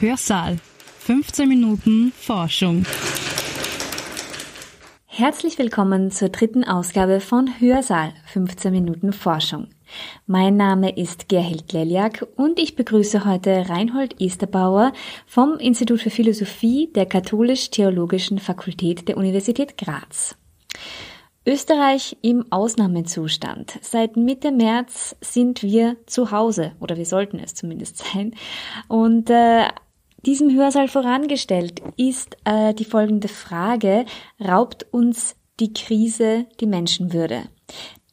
Hörsaal. 15 Minuten Forschung. Herzlich willkommen zur dritten Ausgabe von Hörsaal 15 Minuten Forschung. Mein Name ist Gerhild Leljak und ich begrüße heute Reinhold Esterbauer vom Institut für Philosophie der Katholisch-Theologischen Fakultät der Universität Graz. Österreich im Ausnahmezustand. Seit Mitte März sind wir zu Hause oder wir sollten es zumindest sein. Und äh, diesem Hörsaal vorangestellt ist äh, die folgende Frage, raubt uns die Krise die Menschenwürde?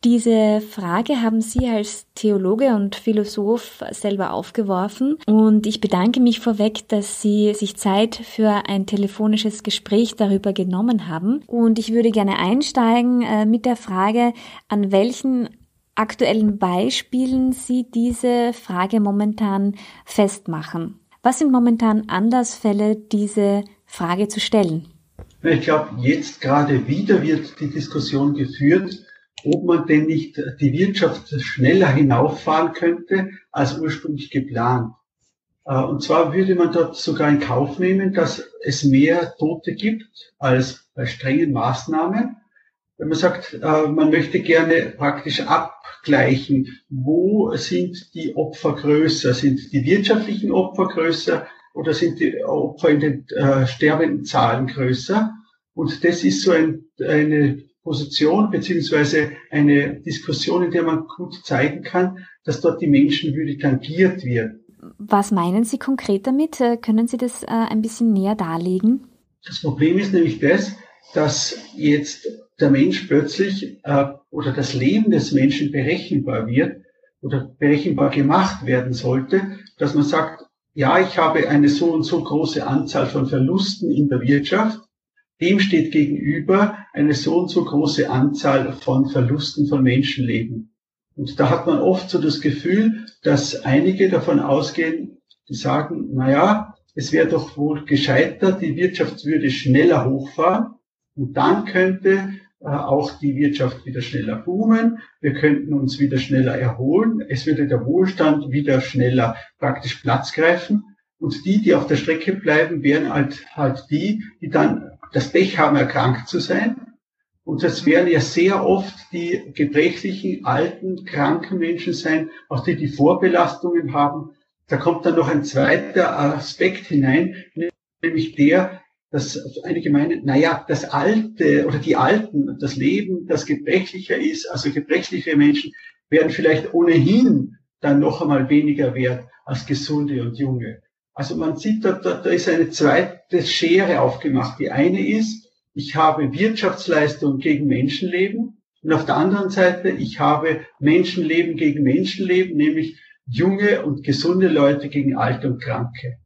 Diese Frage haben Sie als Theologe und Philosoph selber aufgeworfen und ich bedanke mich vorweg, dass Sie sich Zeit für ein telefonisches Gespräch darüber genommen haben und ich würde gerne einsteigen äh, mit der Frage, an welchen aktuellen Beispielen Sie diese Frage momentan festmachen. Was sind momentan Anlassfälle, diese Frage zu stellen? Ich glaube, jetzt gerade wieder wird die Diskussion geführt, ob man denn nicht die Wirtschaft schneller hinauffahren könnte als ursprünglich geplant. Äh, und zwar würde man dort sogar in Kauf nehmen, dass es mehr Tote gibt als bei strengen Maßnahmen. Wenn man sagt, äh, man möchte gerne praktisch abgleichen, wo sind die Opfer größer? Sind die wirtschaftlichen Opfer größer oder sind die Opfer in den äh, sterbenden Zahlen größer? Und das ist so ein, eine Position beziehungsweise eine Diskussion, in der man gut zeigen kann, dass dort die Menschenwürde tangiert wird. Was meinen Sie konkret damit? Äh, können Sie das äh, ein bisschen näher darlegen? Das Problem ist nämlich das, dass jetzt der Mensch plötzlich äh, oder das Leben des Menschen berechenbar wird oder berechenbar gemacht werden sollte, dass man sagt, ja, ich habe eine so und so große Anzahl von Verlusten in der Wirtschaft dem steht gegenüber eine so und so große Anzahl von Verlusten von Menschenleben. Und da hat man oft so das Gefühl, dass einige davon ausgehen, die sagen, na ja, es wäre doch wohl gescheiter, die Wirtschaft würde schneller hochfahren und dann könnte äh, auch die Wirtschaft wieder schneller boomen, wir könnten uns wieder schneller erholen, es würde der Wohlstand wieder schneller praktisch Platz greifen und die, die auf der Strecke bleiben, wären halt, halt die, die dann das Pech haben, erkrankt zu sein. Und das werden ja sehr oft die gebrechlichen, alten, kranken Menschen sein, auch die, die Vorbelastungen haben. Da kommt dann noch ein zweiter Aspekt hinein, nämlich der, dass einige meinen, naja, das Alte oder die Alten, das Leben, das gebrechlicher ist, also gebrechliche Menschen werden vielleicht ohnehin dann noch einmal weniger wert als gesunde und junge. Also man sieht, da, da, da ist eine zweite Schere aufgemacht. Die eine ist, ich habe Wirtschaftsleistung gegen Menschenleben und auf der anderen Seite, ich habe Menschenleben gegen Menschenleben, nämlich junge und gesunde Leute gegen alte und kranke.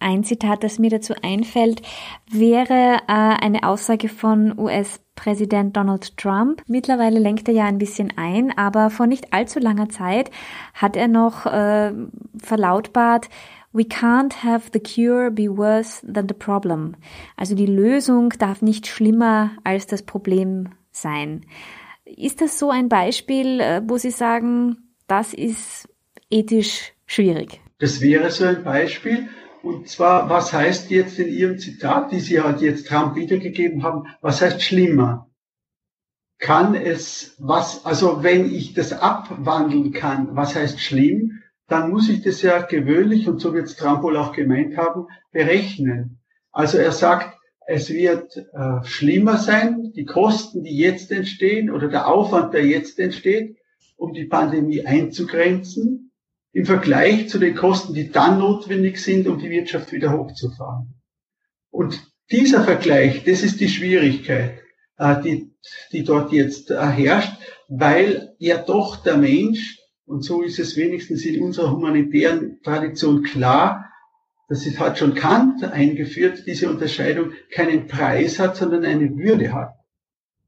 Ein Zitat, das mir dazu einfällt, wäre äh, eine Aussage von US-Präsident Donald Trump. Mittlerweile lenkt er ja ein bisschen ein, aber vor nicht allzu langer Zeit hat er noch äh, verlautbart, We can't have the cure be worse than the problem. Also die Lösung darf nicht schlimmer als das Problem sein. Ist das so ein Beispiel, äh, wo Sie sagen, das ist ethisch schwierig? Das wäre so ein Beispiel. Und zwar, was heißt jetzt in Ihrem Zitat, die Sie halt jetzt Trump wiedergegeben haben, was heißt schlimmer? Kann es, was, also wenn ich das abwandeln kann, was heißt schlimm? dann muss ich das ja gewöhnlich, und so wird es Trump wohl auch gemeint haben, berechnen. Also er sagt, es wird äh, schlimmer sein, die Kosten, die jetzt entstehen, oder der Aufwand, der jetzt entsteht, um die Pandemie einzugrenzen, im Vergleich zu den Kosten, die dann notwendig sind, um die Wirtschaft wieder hochzufahren. Und dieser Vergleich, das ist die Schwierigkeit, äh, die, die dort jetzt äh, herrscht, weil ja doch der Mensch und so ist es wenigstens in unserer humanitären Tradition klar, dass es hat schon Kant eingeführt, diese Unterscheidung keinen Preis hat, sondern eine Würde hat.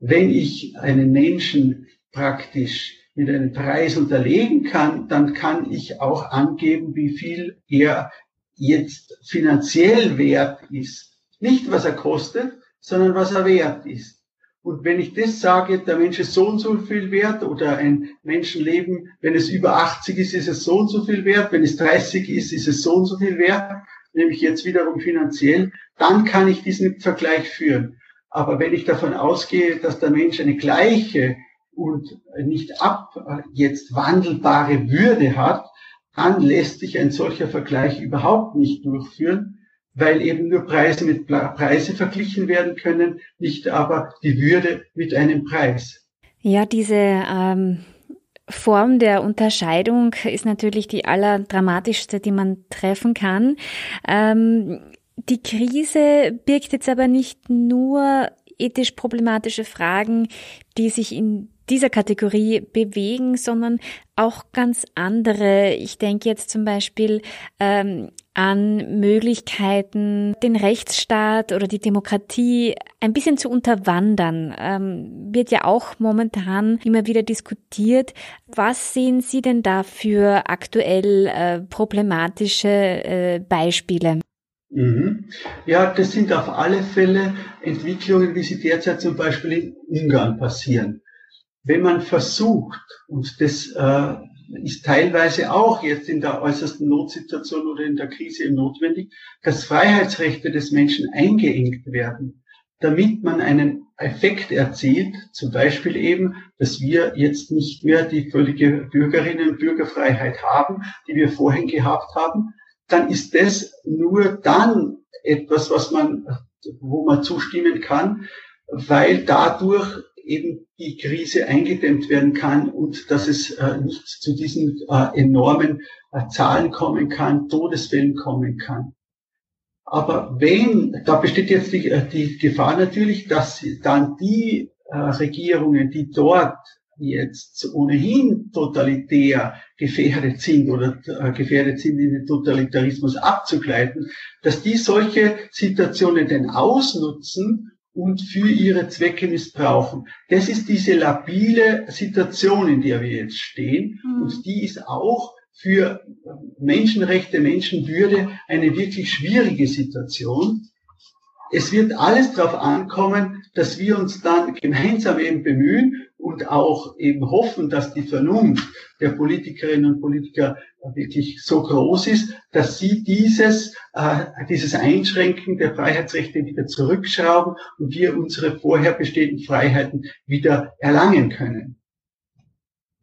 Wenn ich einen Menschen praktisch mit einem Preis unterlegen kann, dann kann ich auch angeben, wie viel er jetzt finanziell wert ist. Nicht was er kostet, sondern was er wert ist. Und wenn ich das sage, der Mensch ist so und so viel wert oder ein Menschenleben, wenn es über 80 ist, ist es so und so viel wert, wenn es 30 ist, ist es so und so viel wert, nämlich jetzt wiederum finanziell, dann kann ich diesen Vergleich führen. Aber wenn ich davon ausgehe, dass der Mensch eine gleiche und nicht ab jetzt wandelbare Würde hat, dann lässt sich ein solcher Vergleich überhaupt nicht durchführen, weil eben nur Preise mit Preise verglichen werden können, nicht aber die Würde mit einem Preis. Ja, diese ähm, Form der Unterscheidung ist natürlich die allerdramatischste, die man treffen kann. Ähm, die Krise birgt jetzt aber nicht nur ethisch problematische Fragen, die sich in dieser Kategorie bewegen, sondern auch ganz andere. Ich denke jetzt zum Beispiel ähm, an Möglichkeiten, den Rechtsstaat oder die Demokratie ein bisschen zu unterwandern. Ähm, wird ja auch momentan immer wieder diskutiert. Was sehen Sie denn da für aktuell äh, problematische äh, Beispiele? Mhm. Ja, das sind auf alle Fälle Entwicklungen, wie sie derzeit zum Beispiel in Ungarn passieren. Wenn man versucht, und das äh, ist teilweise auch jetzt in der äußersten Notsituation oder in der Krise notwendig, dass Freiheitsrechte des Menschen eingeengt werden, damit man einen Effekt erzielt, zum Beispiel eben, dass wir jetzt nicht mehr die völlige Bürgerinnen- und Bürgerfreiheit haben, die wir vorhin gehabt haben, dann ist das nur dann etwas, was man, wo man zustimmen kann, weil dadurch eben die Krise eingedämmt werden kann und dass es äh, nicht zu diesen äh, enormen äh, Zahlen kommen kann, Todesfällen kommen kann. Aber wenn, da besteht jetzt die, äh, die Gefahr natürlich, dass dann die äh, Regierungen, die dort jetzt ohnehin totalitär gefährdet sind oder äh, gefährdet sind, in den Totalitarismus abzugleiten, dass die solche Situationen denn ausnutzen und für ihre Zwecke missbrauchen. Das ist diese labile Situation, in der wir jetzt stehen. Mhm. Und die ist auch für Menschenrechte, Menschenwürde eine wirklich schwierige Situation. Es wird alles darauf ankommen, dass wir uns dann gemeinsam eben bemühen und auch eben hoffen, dass die Vernunft der Politikerinnen und Politiker wirklich so groß ist, dass sie dieses, äh, dieses Einschränken der Freiheitsrechte wieder zurückschrauben und wir unsere vorher bestehenden Freiheiten wieder erlangen können.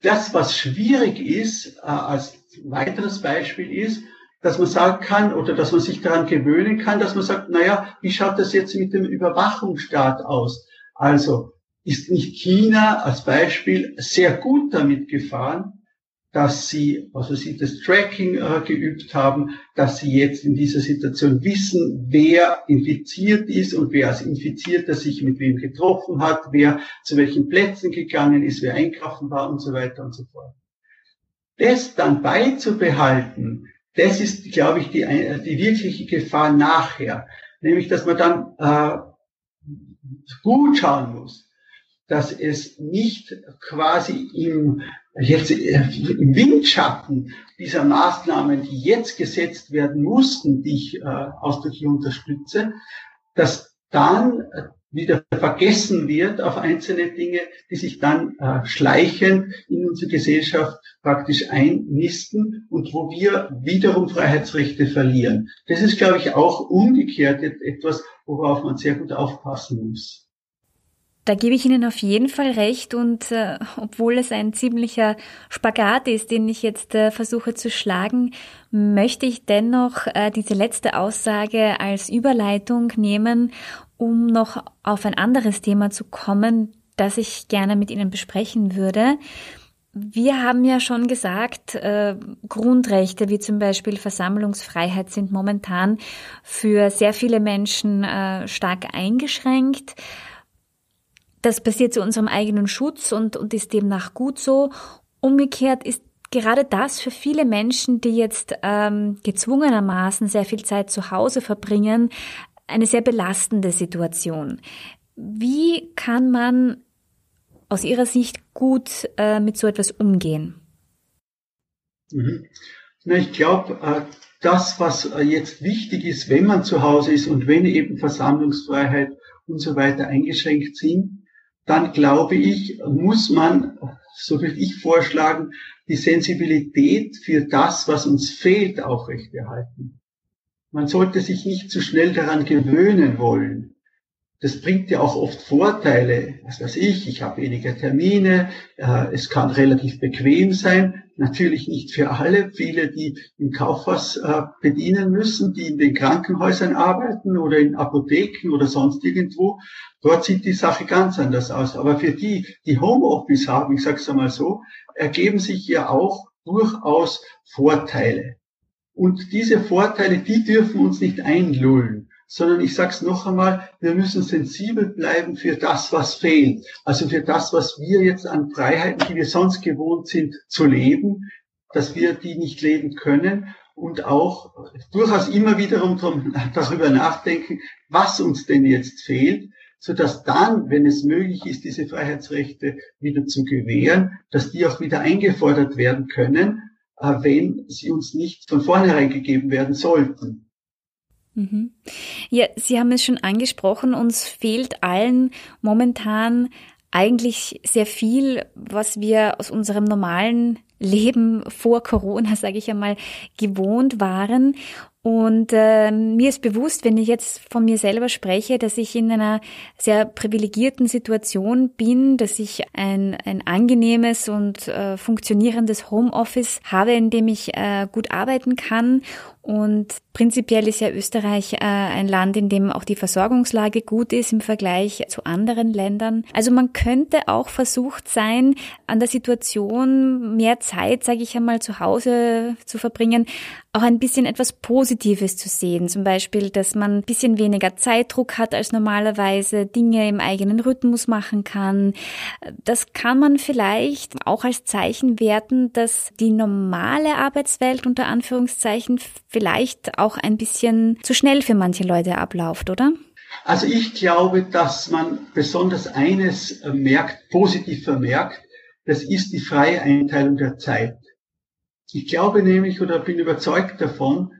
Das, was schwierig ist, äh, als weiteres Beispiel ist, dass man sagen kann oder dass man sich daran gewöhnen kann, dass man sagt, naja, wie schaut das jetzt mit dem Überwachungsstaat aus? Also ist nicht China als Beispiel sehr gut damit gefahren, dass sie, also sie das Tracking äh, geübt haben, dass sie jetzt in dieser Situation wissen, wer infiziert ist und wer als Infizierter sich mit wem getroffen hat, wer zu welchen Plätzen gegangen ist, wer einkaufen war und so weiter und so fort. Das dann beizubehalten, das ist, glaube ich, die, die wirkliche Gefahr nachher. Nämlich, dass man dann äh, gut schauen muss, dass es nicht quasi im, jetzt äh, im Windschatten dieser Maßnahmen, die jetzt gesetzt werden mussten, die ich äh, ausdrücklich unterstütze, dass dann wieder vergessen wird auf einzelne Dinge, die sich dann äh, schleichend in unsere Gesellschaft praktisch einnisten und wo wir wiederum Freiheitsrechte verlieren. Das ist, glaube ich, auch umgekehrt etwas, worauf man sehr gut aufpassen muss. Da gebe ich Ihnen auf jeden Fall recht und äh, obwohl es ein ziemlicher Spagat ist, den ich jetzt äh, versuche zu schlagen, möchte ich dennoch äh, diese letzte Aussage als Überleitung nehmen um noch auf ein anderes Thema zu kommen, das ich gerne mit Ihnen besprechen würde. Wir haben ja schon gesagt, äh, Grundrechte wie zum Beispiel Versammlungsfreiheit sind momentan für sehr viele Menschen äh, stark eingeschränkt. Das passiert zu unserem eigenen Schutz und, und ist demnach gut so. Umgekehrt ist gerade das für viele Menschen, die jetzt ähm, gezwungenermaßen sehr viel Zeit zu Hause verbringen, eine sehr belastende Situation. Wie kann man aus Ihrer Sicht gut äh, mit so etwas umgehen? Mhm. Na, ich glaube, äh, das, was äh, jetzt wichtig ist, wenn man zu Hause ist und wenn eben Versammlungsfreiheit und so weiter eingeschränkt sind, dann glaube ich, muss man, so würde ich vorschlagen, die Sensibilität für das, was uns fehlt, aufrechterhalten. Man sollte sich nicht zu schnell daran gewöhnen wollen. Das bringt ja auch oft Vorteile. Was weiß ich, ich habe weniger Termine, äh, es kann relativ bequem sein. Natürlich nicht für alle. Viele, die im Kaufhaus äh, bedienen müssen, die in den Krankenhäusern arbeiten oder in Apotheken oder sonst irgendwo, dort sieht die Sache ganz anders aus. Aber für die, die Homeoffice haben, ich sage es einmal so, ergeben sich ja auch durchaus Vorteile. Und diese Vorteile, die dürfen uns nicht einlullen sondern ich sage es noch einmal, wir müssen sensibel bleiben für das, was fehlt. Also für das, was wir jetzt an Freiheiten, die wir sonst gewohnt sind zu leben, dass wir die nicht leben können und auch durchaus immer wiederum darüber nachdenken, was uns denn jetzt fehlt, so dass dann, wenn es möglich ist, diese Freiheitsrechte wieder zu gewähren, dass die auch wieder eingefordert werden können, wenn sie uns nicht von vornherein gegeben werden sollten. Mhm. Ja, Sie haben es schon angesprochen, uns fehlt allen momentan eigentlich sehr viel, was wir aus unserem normalen Leben vor Corona, sage ich einmal, gewohnt waren. Und äh, mir ist bewusst, wenn ich jetzt von mir selber spreche, dass ich in einer sehr privilegierten Situation bin, dass ich ein, ein angenehmes und äh, funktionierendes Homeoffice habe, in dem ich äh, gut arbeiten kann und prinzipiell ist ja Österreich äh, ein Land, in dem auch die Versorgungslage gut ist im Vergleich zu anderen Ländern. Also man könnte auch versucht sein, an der Situation mehr Zeit, sage ich einmal, zu Hause zu verbringen, auch ein bisschen etwas Positives zu sehen. Zum Beispiel, dass man ein bisschen weniger Zeitdruck hat als normalerweise, Dinge im eigenen Rhythmus machen kann. Das kann man vielleicht auch als Zeichen werten, dass die normale Arbeitswelt unter Anführungszeichen vielleicht auch ein bisschen zu schnell für manche Leute abläuft, oder? Also ich glaube, dass man besonders eines merkt, positiv vermerkt, das ist die freie Einteilung der Zeit. Ich glaube nämlich oder bin überzeugt davon,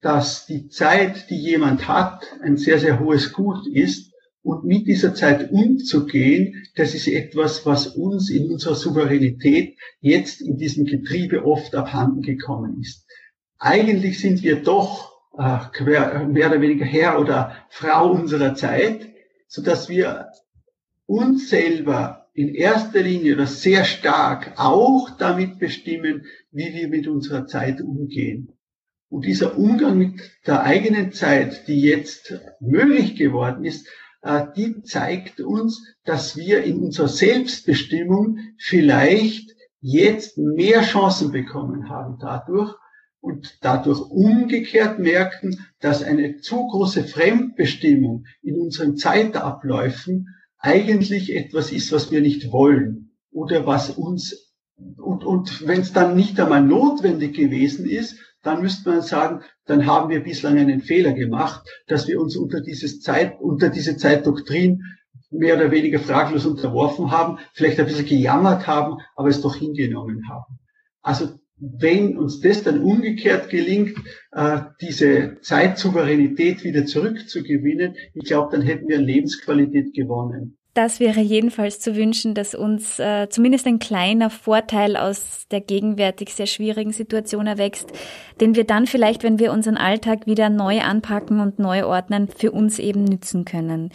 dass die Zeit, die jemand hat, ein sehr, sehr hohes Gut ist und mit dieser Zeit umzugehen, das ist etwas, was uns in unserer Souveränität jetzt in diesem Getriebe oft abhanden gekommen ist. Eigentlich sind wir doch äh, mehr oder weniger Herr oder Frau unserer Zeit, so dass wir uns selber in erster Linie oder sehr stark auch damit bestimmen, wie wir mit unserer Zeit umgehen. Und dieser Umgang mit der eigenen Zeit, die jetzt möglich geworden ist, äh, die zeigt uns, dass wir in unserer Selbstbestimmung vielleicht jetzt mehr Chancen bekommen haben dadurch, und dadurch umgekehrt merken, dass eine zu große Fremdbestimmung in unseren Zeitabläufen eigentlich etwas ist, was wir nicht wollen oder was uns und, und wenn es dann nicht einmal notwendig gewesen ist, dann müsste man sagen, dann haben wir bislang einen Fehler gemacht, dass wir uns unter dieses Zeit, unter diese Zeitdoktrin mehr oder weniger fraglos unterworfen haben, vielleicht ein bisschen gejammert haben, aber es doch hingenommen haben. Also wenn uns das dann umgekehrt gelingt, äh, diese Zeitsouveränität wieder zurückzugewinnen, ich glaube, dann hätten wir Lebensqualität gewonnen. Das wäre jedenfalls zu wünschen, dass uns äh, zumindest ein kleiner Vorteil aus der gegenwärtig sehr schwierigen Situation erwächst, den wir dann vielleicht, wenn wir unseren Alltag wieder neu anpacken und neu ordnen, für uns eben nützen können.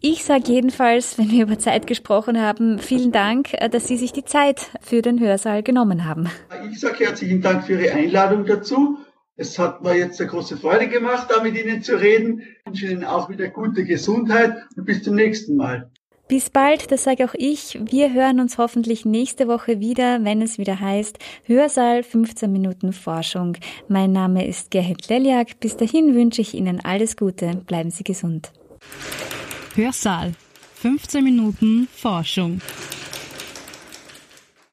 Ich sage jedenfalls, wenn wir über Zeit gesprochen haben, vielen Dank, äh, dass Sie sich die Zeit für den Hörsaal genommen haben. Ich sage herzlichen Dank für Ihre Einladung dazu. Es hat mir jetzt eine große Freude gemacht, da mit Ihnen zu reden. Ich wünsche Ihnen auch wieder gute Gesundheit und bis zum nächsten Mal. Bis bald, das sage auch ich. Wir hören uns hoffentlich nächste Woche wieder, wenn es wieder heißt Hörsaal 15 Minuten Forschung. Mein Name ist Gerhard Leliak. Bis dahin wünsche ich Ihnen alles Gute. Bleiben Sie gesund. Hörsaal 15 Minuten Forschung.